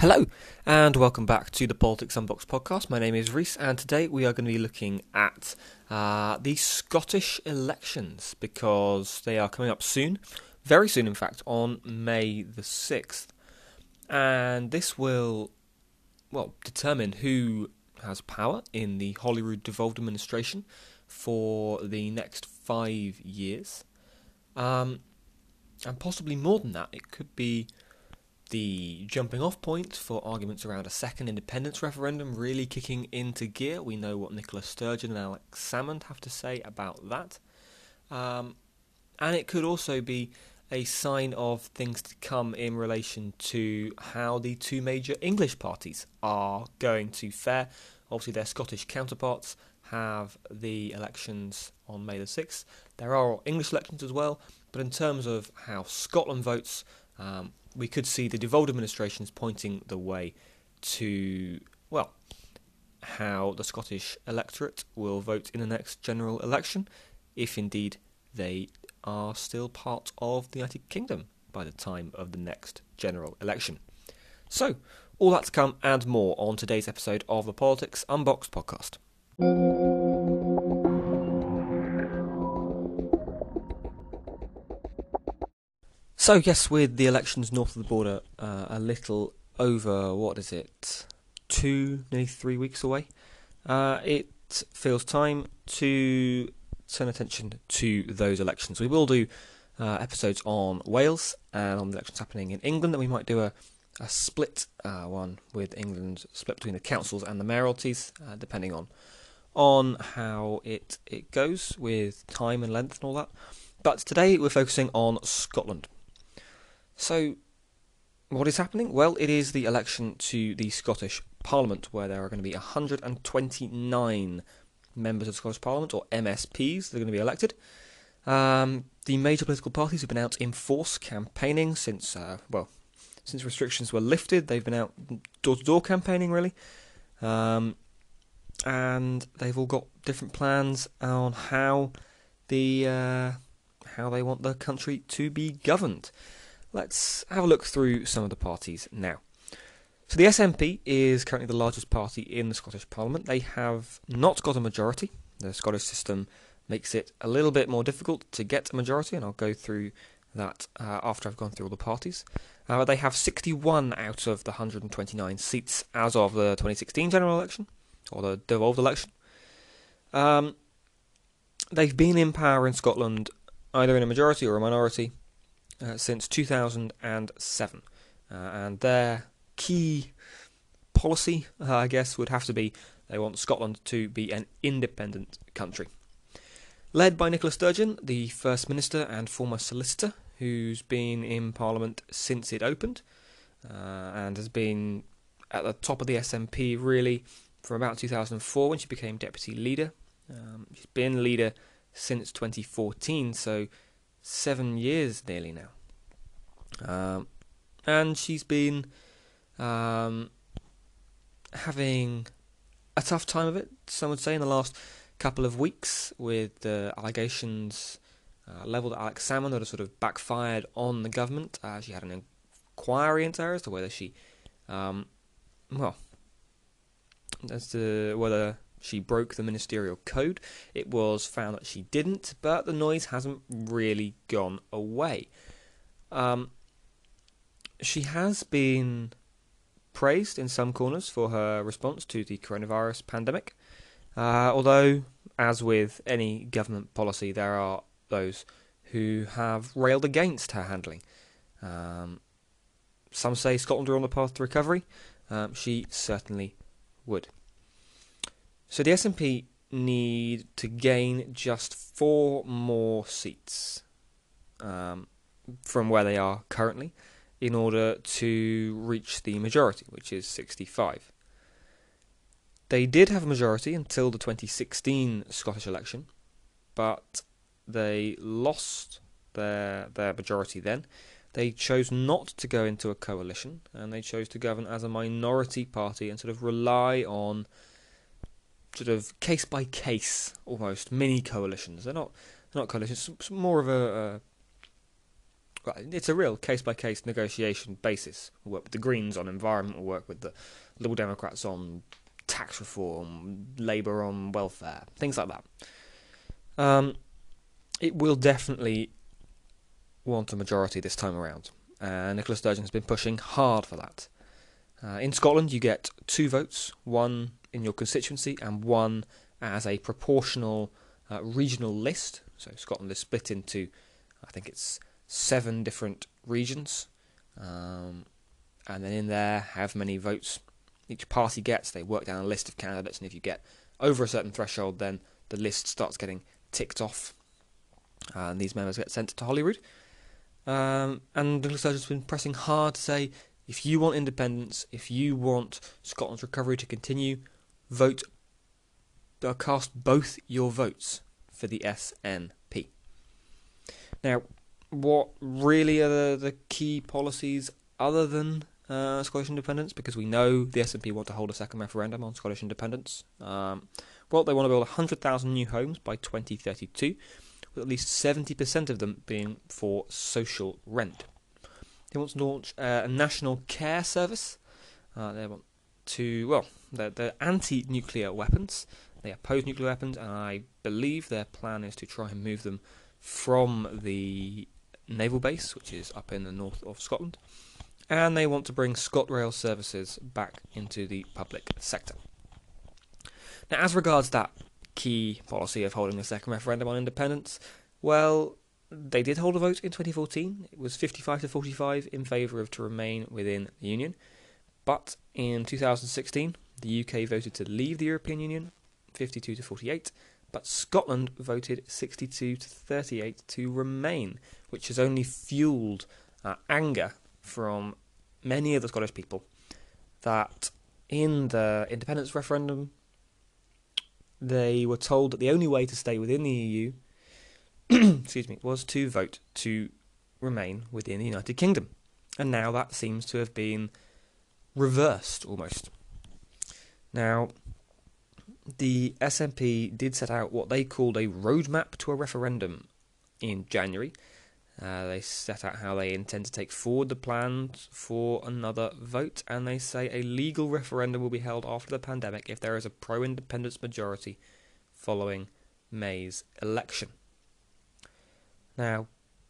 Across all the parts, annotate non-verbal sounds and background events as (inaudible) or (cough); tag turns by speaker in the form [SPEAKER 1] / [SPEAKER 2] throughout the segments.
[SPEAKER 1] Hello, and welcome back to the Politics Unboxed podcast. My name is Reese, and today we are going to be looking at uh, the Scottish elections because they are coming up soon, very soon, in fact, on May the 6th. And this will, well, determine who has power in the Holyrood devolved administration for the next five years. Um, and possibly more than that, it could be the jumping off point for arguments around a second independence referendum really kicking into gear. We know what Nicola Sturgeon and Alex Salmond have to say about that. Um, and it could also be a sign of things to come in relation to how the two major English parties are going to fare. Obviously, their Scottish counterparts have the elections on May the 6th. There are English elections as well, but in terms of how Scotland votes, um, we could see the devolved administrations pointing the way to, well, how the Scottish electorate will vote in the next general election, if indeed they are still part of the United Kingdom by the time of the next general election. So, all that to come and more on today's episode of the Politics Unboxed podcast. So, yes, with the elections north of the border uh, a little over, what is it, two, nearly three weeks away, uh, it feels time to turn attention to those elections. We will do uh, episodes on Wales and on the elections happening in England, and we might do a, a split uh, one with England split between the councils and the mayoralties, uh, depending on on how it it goes with time and length and all that. But today we're focusing on Scotland. So, what is happening? Well, it is the election to the Scottish Parliament, where there are going to be 129 members of the Scottish Parliament, or MSPs, that are going to be elected. Um, the major political parties have been out in force campaigning since, uh, well, since restrictions were lifted. They've been out door to door campaigning, really. Um, and they've all got different plans on how the uh, how they want the country to be governed. Let's have a look through some of the parties now. So the SNP is currently the largest party in the Scottish Parliament. They have not got a majority. The Scottish system makes it a little bit more difficult to get a majority, and I'll go through that uh, after I've gone through all the parties. Uh, they have 61 out of the 129 seats as of the 2016 general election, or the devolved election. Um, they've been in power in Scotland either in a majority or a minority uh, since 2007. Uh, and their key policy, uh, I guess, would have to be they want Scotland to be an independent country. Led by Nicola Sturgeon, the First Minister and former solicitor, who's been in Parliament since it opened uh, and has been at the top of the SNP really from about 2004 when she became deputy leader. Um, she's been leader since 2014, so seven years nearly now. Um, and she's been um, having a tough time of it, some would say, in the last couple of weeks with the allegations uh, levelled at Alex Salmond that have sort of backfired on the government. Uh, she had an inquiry into her as to whether she, um, well, as to whether she broke the ministerial code. It was found that she didn't, but the noise hasn't really gone away. Um, she has been praised in some corners for her response to the coronavirus pandemic. Uh, although, as with any government policy, there are those who have railed against her handling. Um, some say Scotland are on the path to recovery. Um, she certainly would. So the SNP need to gain just four more seats um, from where they are currently in order to reach the majority, which is 65. They did have a majority until the 2016 Scottish election, but they lost their their majority then. They chose not to go into a coalition, and they chose to govern as a minority party and sort of rely on sort of case by case, almost mini coalitions. They're not they're not coalitions. It's more of a, it's a real case by case negotiation basis. We'll work with the Greens on environment, we'll work with the Liberal Democrats on tax reform, Labour on welfare, things like that. Um, it will definitely want a majority this time around. Uh, Nicola Sturgeon has been pushing hard for that. Uh, in Scotland, you get two votes, one in your constituency and one as a proportional uh, regional list. So Scotland is split into, I think it's seven different regions, um, and then in there, however many votes each party gets, they work down a list of candidates, and if you get over a certain threshold, then the list starts getting ticked off, and these members get sent to Holyrood. Um, and Douglas Sturgeon's been pressing hard to say, if you want independence, if you want Scotland's recovery to continue, vote, uh, cast both your votes for the SNP. Now, what really are the, the key policies other than uh, Scottish independence? Because we know the SNP want to hold a second referendum on Scottish independence. Um, well, they want to build 100,000 new homes by 2032, with at least 70% of them being for social rent. They want to launch uh, a national care service. Uh, they want to, well, they're, they're anti nuclear weapons. They oppose nuclear weapons, and I believe their plan is to try and move them from the naval base, which is up in the north of Scotland, and they want to bring ScotRail services back into the public sector. Now, as regards that key policy of holding a second referendum on independence, well, they did hold a vote in 2014. It was 55 to 45 in favour of to remain within the Union. But in 2016, the UK voted to leave the European Union, 52 to 48. But Scotland voted 62 to 38 to remain, which has only fuelled uh, anger from many of the Scottish people that in the independence referendum they were told that the only way to stay within the EU (clears throat) excuse me was to vote to remain within the United Kingdom. And now that seems to have been reversed almost. Now, the SNP did set out what they called a roadmap to a referendum in January. Uh, they set out how they intend to take forward the plans for another vote, and they say a legal referendum will be held after the pandemic if there is a pro independence majority following May's election. Now,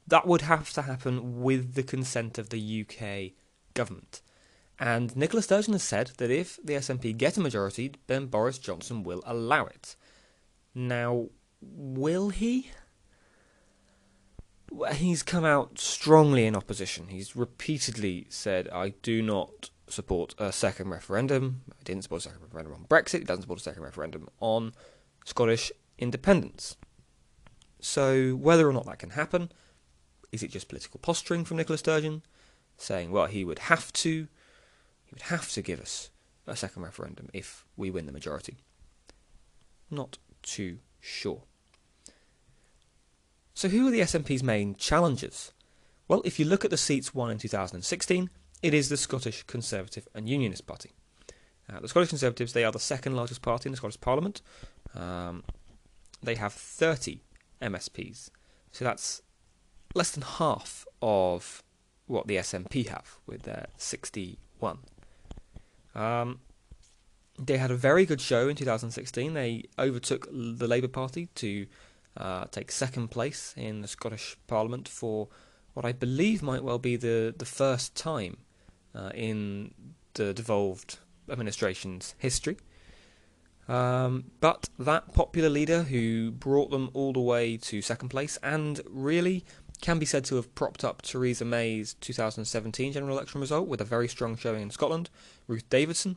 [SPEAKER 1] that would have to happen with the consent of the UK government. And Nicola Sturgeon has said that if the SNP get a majority, then Boris Johnson will allow it. Now, will he? He's come out strongly in opposition. He's repeatedly said, I do not support a second referendum. I didn't support a second referendum on Brexit. He doesn't support a second referendum on Scottish independence. So, whether or not that can happen, is it just political posturing from Nicola Sturgeon, saying, well, he would have to, he would have to give us a second referendum if we win the majority? Not too sure. So, who are the SNP's main challengers? Well, if you look at the seats won in 2016, it is the Scottish Conservative and Unionist Party. Uh, the Scottish Conservatives, they are the second largest party in the Scottish Parliament. Um, they have 30 MSPs. So that's less than half of what the SNP have with their 61. Um, they had a very good show in 2016. They overtook the Labour Party to uh, take second place in the Scottish Parliament for what I believe might well be the, the first time uh, in the devolved administration's history. Um, but that popular leader who brought them all the way to second place and really can be said to have propped up Theresa May's 2017 general election result with a very strong showing in Scotland, Ruth Davidson,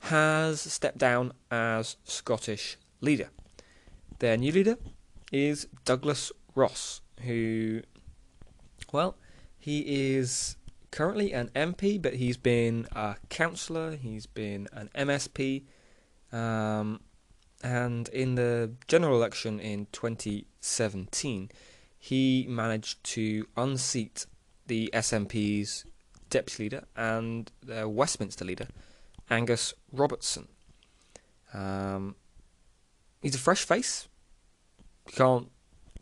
[SPEAKER 1] has stepped down as Scottish leader. Their new leader is Douglas Ross, who, well, he is currently an MP, but he's been a councillor, he's been an MSP, um, and in the general election in 2017, he managed to unseat the SNP's deputy leader and their Westminster leader, Angus Robertson. Um, he's a fresh face. You can't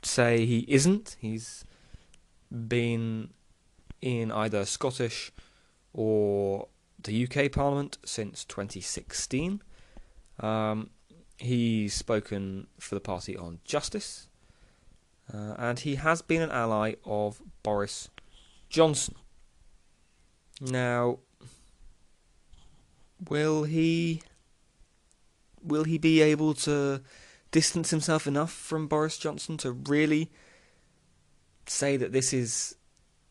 [SPEAKER 1] say he isn't. He's been in either Scottish or the UK Parliament since 2016. Um, he's spoken for the party on justice, uh, and he has been an ally of Boris Johnson. Now, will he will he be able to distance himself enough from Boris Johnson to really say that this is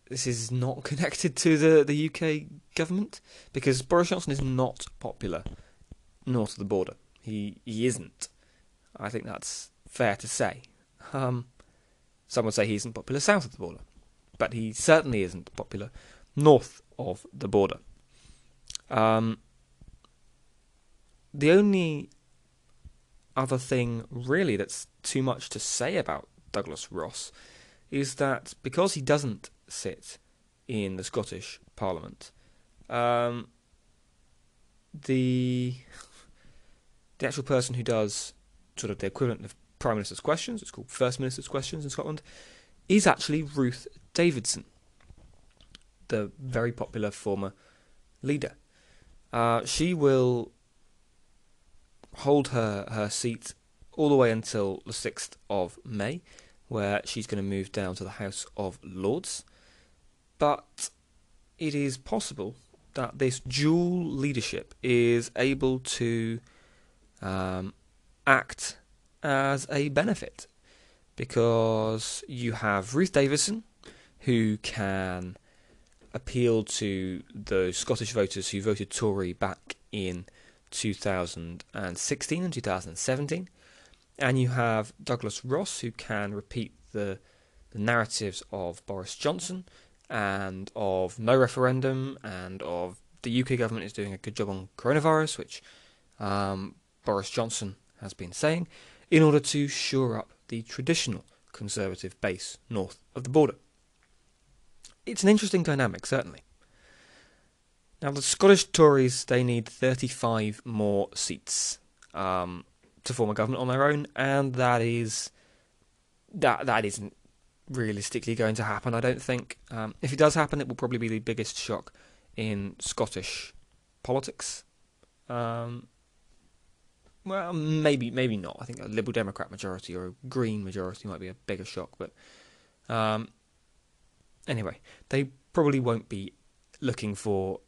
[SPEAKER 1] this is not (laughs) connected to the, the UK government? Because Boris Johnson is not popular north of the border. He he isn't. I think that's fair to say. Um, some would say he isn't popular south of the border, but he certainly isn't popular north of the border. Um, the only other thing, really, that's too much to say about Douglas Ross is that because he doesn't sit in the Scottish Parliament, um, the the actual person who does sort of the equivalent of Prime Minister's questions, it's called First Minister's questions in Scotland, is actually Ruth Davidson, the very popular former leader. Uh, she will hold her, her seat all the way until the 6th of May, where she's going to move down to the House of Lords. But it is possible that this dual leadership is able to um, act as a benefit because you have Ruth Davidson who can appeal to the Scottish voters who voted Tory back in 2016 and 2017. And you have Douglas Ross, who can repeat the, the narratives of Boris Johnson and of no referendum and of the UK government is doing a good job on coronavirus, which um, Boris Johnson has been saying, in order to shore up the traditional Conservative base north of the border. It's an interesting dynamic, certainly. Now, the Scottish Tories, they need 35 more seats um, to form a government on their own, and that is that that isn't realistically going to happen. I don't think. Um, if it does happen, it will probably be the biggest shock in Scottish politics. Um, well, maybe maybe not. I think a Liberal Democrat majority or a Green majority might be a bigger shock, but um, anyway, they probably won't be looking for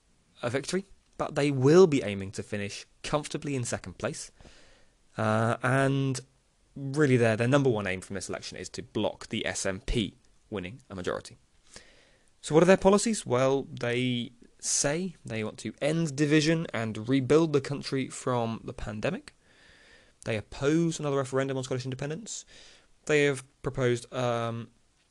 [SPEAKER 1] a victory, but they will be aiming to finish comfortably in second place. Uh, and really, their their number one aim from this election is to block the SNP winning a majority. So, what are their policies? Well, they say they want to end division and rebuild the country from the pandemic. They oppose another referendum on Scottish independence. They have proposed um,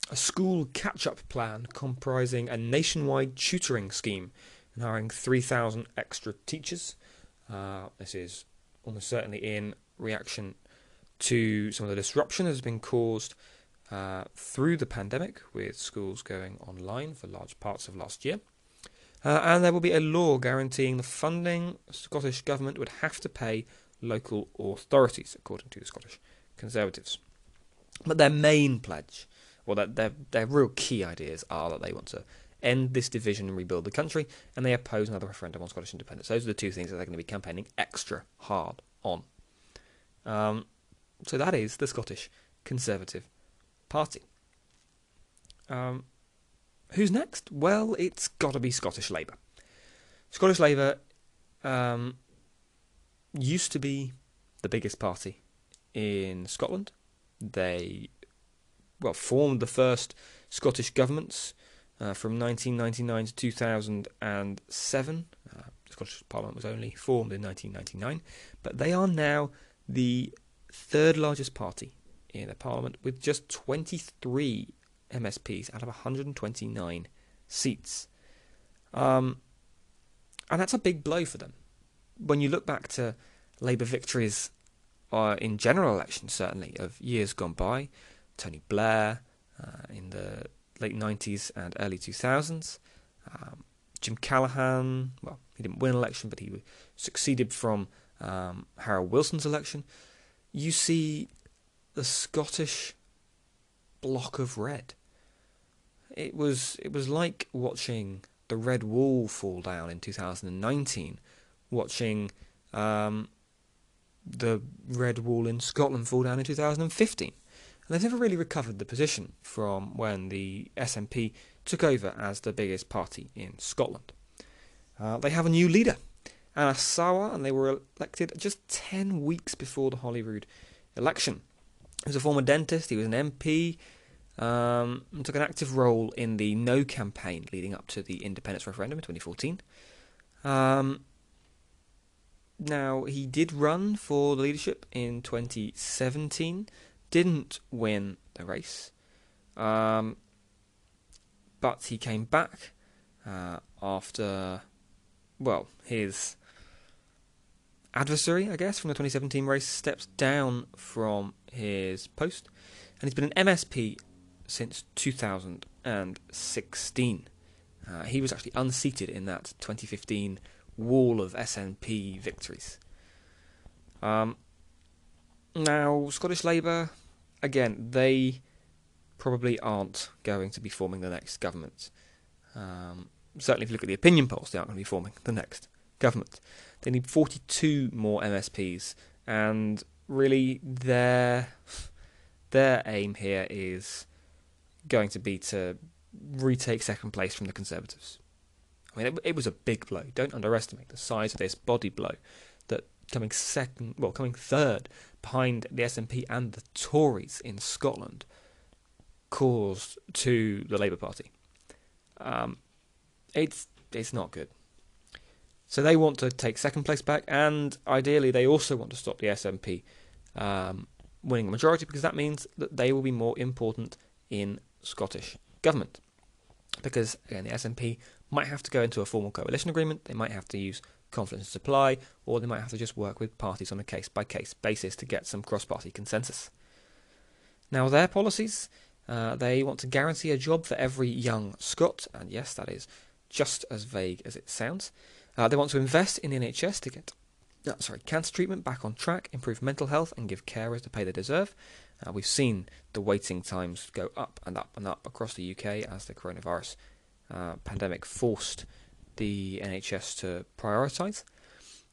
[SPEAKER 1] a school catch up plan comprising a nationwide tutoring scheme and hiring 3,000 extra teachers. Uh, this is almost certainly in reaction to some of the disruption that has been caused uh, through the pandemic, with schools going online for large parts of last year. Uh, and there will be a law guaranteeing the funding Scottish Government would have to pay local authorities, according to the Scottish Conservatives. But their main pledge, well, their, their, their real key ideas are that they want to end this division and rebuild the country, and they oppose another referendum on Scottish independence. Those are the two things that they're going to be campaigning extra hard on. Um, so that is the Scottish Conservative Party. Um, who's next? Well, it's got to be Scottish Labour. Scottish Labour um, used to be the biggest party in Scotland. They well formed the first Scottish governments uh, from 1999 to 2007. Uh, the Scottish Parliament was only formed in 1999, but they are now the third largest party in the Parliament with just 23 MSPs out of 129 seats. Um, and that's a big blow for them. When you look back to Labour victories uh, in general elections, certainly, of years gone by, Tony Blair uh, in the late 90s and early 2000s. Um, Jim Callaghan, well, he didn't win an election, but he succeeded from um, Harold Wilson's election. You see the Scottish block of red. it was it was like watching the Red Wall fall down in 2019, watching um, the Red Wall in Scotland fall down in 2015. And they've never really recovered the position from when the SNP took over as the biggest party in Scotland. Uh, they have a new leader, Anas Sarwar, and they were elected just 10 weeks before the Holyrood election. He was a former dentist, he was an MP, um, and took an active role in the No campaign leading up to the independence referendum in 2014. Um, now, he did run for the leadership in 2017, didn't win the race, um, but he came back uh, after, well, his adversary, I guess, from the 2017 race stepped down from his post, and he's been an MSP since 2016. Uh, he was actually unseated in that 2015 wall of SNP victories. Um, now, Scottish Labour, again, they probably aren't going to be forming the next government. Um, certainly, if you look at the opinion polls, they aren't going to be forming the next government. They need 42 more MSPs, and really, their their aim here is going to be to retake second place from the Conservatives. I mean, it, it, was a big blow. Don't underestimate the size of this body blow that coming second, well, coming third behind the SNP and the Tories in Scotland caused to the Labour Party. Um, it's it's not good. So they want to take second place back, and ideally, they also want to stop the SNP um, winning a majority because that means that they will be more important in Scottish government. Because again, the SNP might have to go into a formal coalition agreement, they might have to use confidence and supply, or they might have to just work with parties on a case by case basis to get some cross party consensus. Now, their policies uh, they want to guarantee a job for every young Scot, and yes, that is just as vague as it sounds. Uh, they want to invest in NHS to get uh, sorry, cancer treatment back on track, improve mental health, and give carers the pay they deserve. Uh, we've seen the waiting times go up and up and up across the UK as the coronavirus uh, pandemic forced the NHS to prioritise.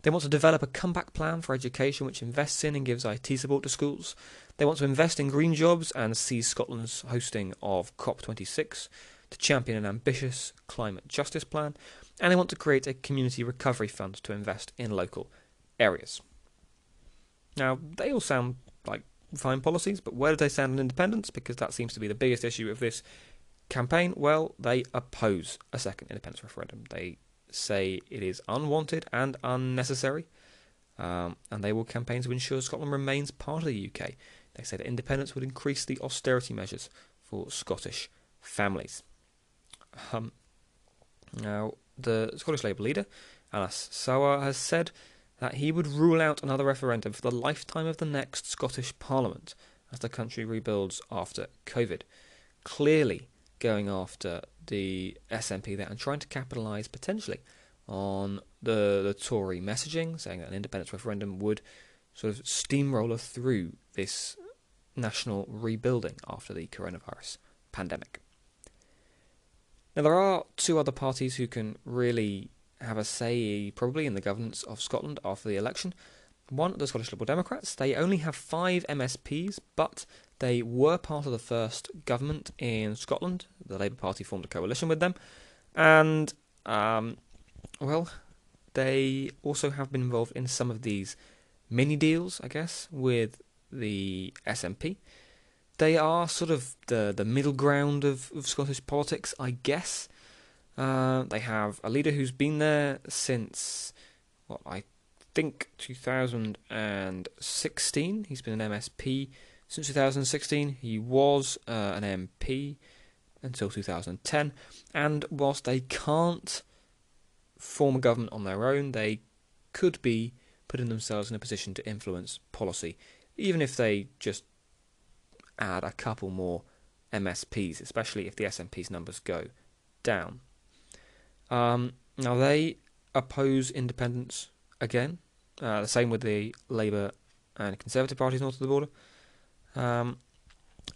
[SPEAKER 1] They want to develop a comeback plan for education which invests in and gives IT support to schools. They want to invest in green jobs and seize Scotland's hosting of COP26 to champion an ambitious climate justice plan. And they want to create a community recovery fund to invest in local areas. Now, they all sound like fine policies, but where do they stand on independence? Because that seems to be the biggest issue of this campaign. Well, they oppose a second independence referendum. They say it is unwanted and unnecessary, um, and they will campaign to ensure Scotland remains part of the UK. They say that independence would increase the austerity measures for Scottish families. Um, now, the Scottish Labour leader, Anas Sarwar, has said that he would rule out another referendum for the lifetime of the next Scottish Parliament as the country rebuilds after COVID. Clearly going after the SNP there and trying to capitalise potentially on the, the Tory messaging, saying that an independence referendum would sort of steamroller through this national rebuilding after the coronavirus pandemic. Now, there are two other parties who can really have a say probably in the governance of Scotland after the election. One, the Scottish Liberal Democrats. They only have five MSPs, but they were part of the first government in Scotland. The Labour Party formed a coalition with them, and um, well, they also have been involved in some of these mini deals, I guess, with the SNP. They are sort of the the middle ground of, of Scottish politics, I guess. Uh, they have a leader who's been there since, well, I think 2016. He's been an MSP since 2016. He was uh, an MP until 2010. And whilst they can't form a government on their own, they could be putting themselves in a position to influence policy, even if they just add a couple more MSPs, especially if the SNP's numbers go down. Um, now they oppose independence again. Uh, the same with the Labour and Conservative parties north of the border. Um,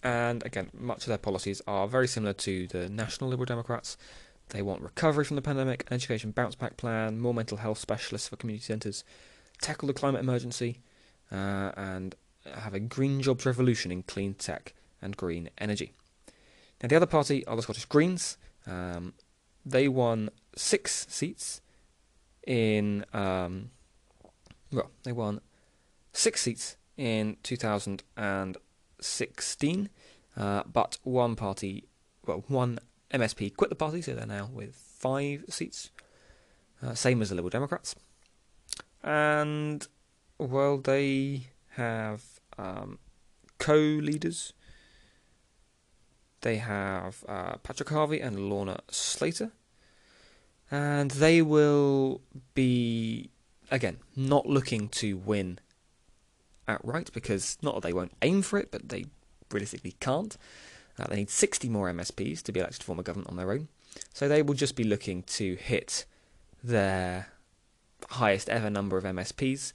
[SPEAKER 1] And again, much of their policies are very similar to the National Liberal Democrats. They want recovery from the pandemic, an education bounce back plan, more mental health specialists for community centres, tackle the climate emergency, uh, and have a green jobs revolution in clean tech and green energy. Now, the other party are the Scottish Greens. Um, they won six seats in, um, well, they won six seats in 2016, uh, but one party, well, one MSP quit the party, so they're now with five seats, uh, same as the Liberal Democrats. And, well, they have um, co leaders. They have uh, Patrick Harvie and Lorna Slater. And they will be, again, not looking to win outright because not that they won't aim for it, but they realistically can't. Uh, they need 60 more MSPs to be elected to form a government on their own. So they will just be looking to hit their highest ever number of MSPs,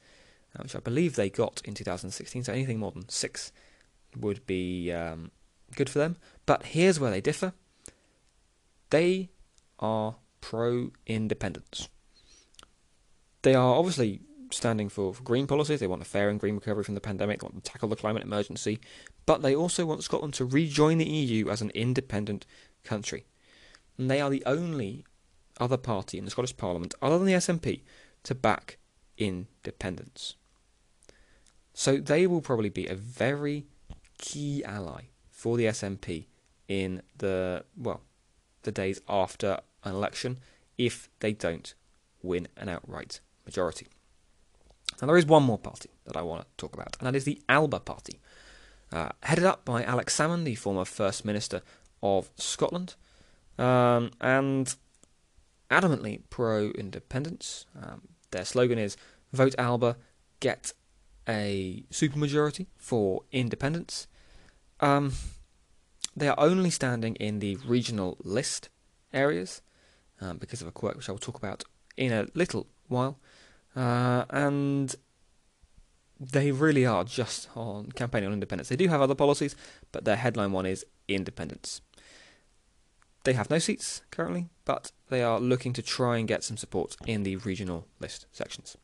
[SPEAKER 1] uh, which I believe they got in 2016. So anything more than six would be um, good for them. But here's where they differ they are pro independence. They are obviously standing for, for, green policies. They want a fair and green recovery from the pandemic. They want to tackle the climate emergency. But they also want Scotland to rejoin the EU as an independent country. And they are the only other party in the Scottish Parliament, other than the SNP, to back independence. So they will probably be a very key ally for the SNP in the well, the days after an election if they don't win an outright majority. Now, there is one more party that I want to talk about, and that is the Alba Party, uh, headed up by Alex Salmond, the former First Minister of Scotland, um, and adamantly pro independence. Um, their slogan is Vote Alba, get a supermajority for independence. Um, they are only standing in the regional list areas um, because of a quirk which I will talk about in a little while. Uh, and they really are just on campaigning on independence. They do have other policies, but their headline one is independence. They have no seats currently, but they are looking to try and get some support in the regional list sections.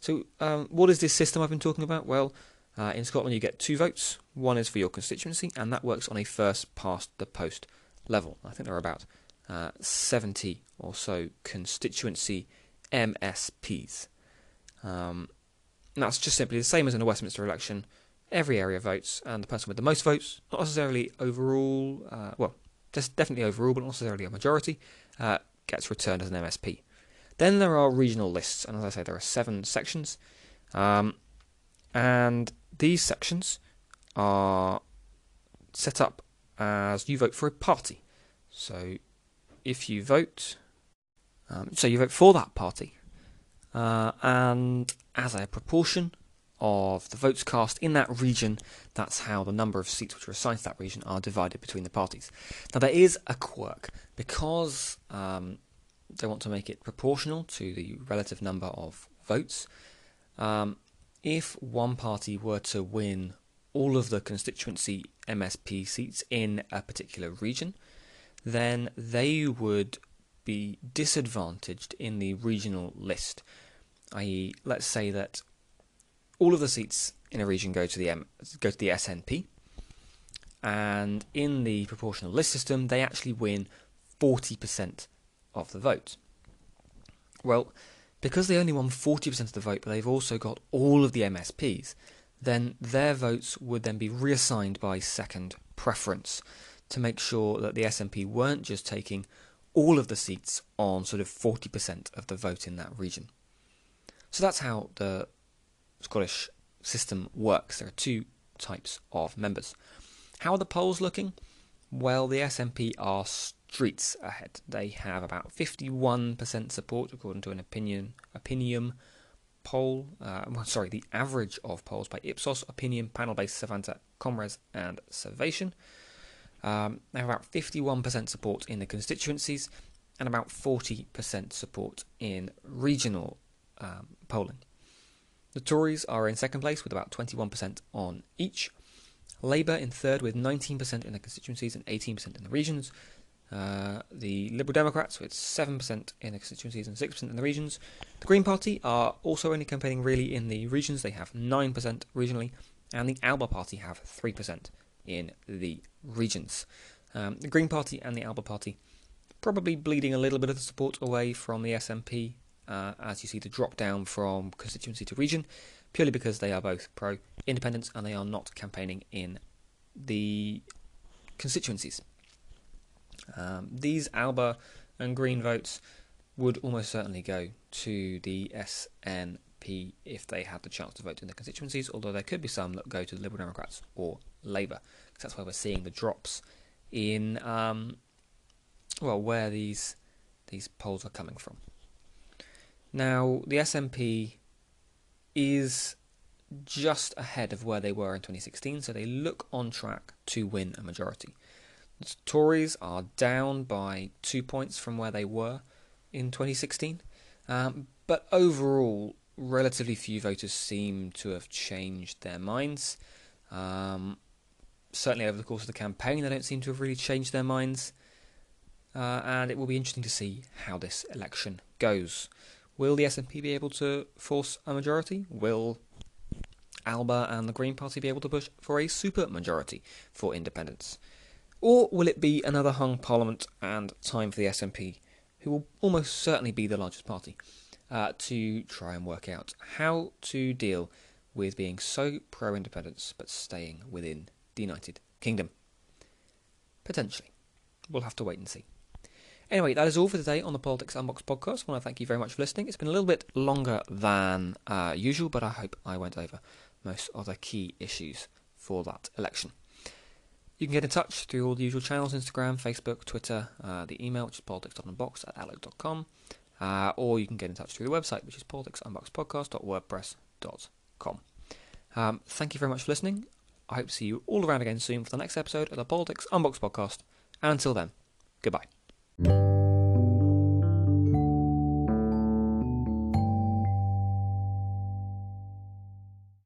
[SPEAKER 1] So, um, what is this system I've been talking about? Well, uh, in Scotland, you get two votes. One is for your constituency, and that works on a first past the post level. I think there are about uh, 70 or so constituency MSPs. Um, that's just simply the same as in a Westminster election. Every area votes, and the person with the most votes, not necessarily overall, uh, well, just definitely overall, but not necessarily a majority, uh, gets returned as an MSP. Then there are regional lists, and as I say, there are seven sections. Um, and these sections are set up as you vote for a party. So if you vote um, so you vote for that party, uh, and as a proportion of the votes cast in that region, that's how the number of seats which are assigned to that region are divided between the parties. Now there is a quirk because um, they want to make it proportional to the relative number of votes. Um, if one party were to win all of the constituency MSP seats in a particular region, then they would be disadvantaged in the regional list. I.e., let's say that all of the seats in a region go to the M, go to the SNP, and in the proportional list system, they actually win 40% of the vote. Well, because they only won 40% of the vote, but they've also got all of the MSPs, then their votes would then be reassigned by second preference to make sure that the SNP weren't just taking all of the seats on sort of 40% of the vote in that region. So that's how the Scottish system works. There are two types of members. How are the polls looking? Well, the SNP are streets ahead. They have about 51% support according to an opinion opinium poll. Uh, well, sorry, the average of polls by Ipsos, Opinium, Panel Based, Savanta, ComRes, and Survation. Um, they have about 51% support in the constituencies and about 40% support in regional um, polling. The Tories are in second place with about 21% on each. Labour in third with 19% in the constituencies and 18% in the regions. Uh, the Liberal Democrats with 7% in the constituencies and 6% in the regions. The Green Party are also only campaigning really in the regions. They have 9% regionally. And the Alba Party have 3% in the regions. Um, the Green Party and the Alba Party probably bleeding a little bit of the support away from the SNP uh, as you see the drop down from constituency to region, purely because they are both pro independence and they are not campaigning in the constituencies. Um, these Alba and Green votes would almost certainly go to the SNP if they had the chance to vote in the constituencies, although there could be some that go to the Liberal Democrats or Labour. Because that's why we're seeing the drops in um, well where these these polls are coming from. Now the SNP is just ahead of where they were in 2016, so they look on track to win a majority. The Tories are down by two points from where they were in 2016, um, but overall, relatively few voters seem to have changed their minds. Um, certainly, over the course of the campaign, they don't seem to have really changed their minds, uh, and it will be interesting to see how this election goes. Will the SNP be able to force a majority? Will Alba and the Green Party be able to push for a super majority for independence? Or will it be another hung parliament and time for the SNP, who will almost certainly be the largest party, uh, to try and work out how to deal with being so pro independence but staying within the United Kingdom? Potentially. We'll have to wait and see. Anyway, that is all for today on the Politics Unboxed podcast. I want to thank you very much for listening. It's been a little bit longer than uh, usual, but I hope I went over most of the key issues for that election. You can get in touch through all the usual channels Instagram, Facebook, Twitter, uh, the email, which is politics.unboxed at outlook.com, uh, or you can get in touch through the website, which is politicsunboxedpodcast.wordpress.com. Um, thank you very much for listening. I hope to see you all around again soon for the next episode of the Politics Unboxed podcast. And until then, goodbye.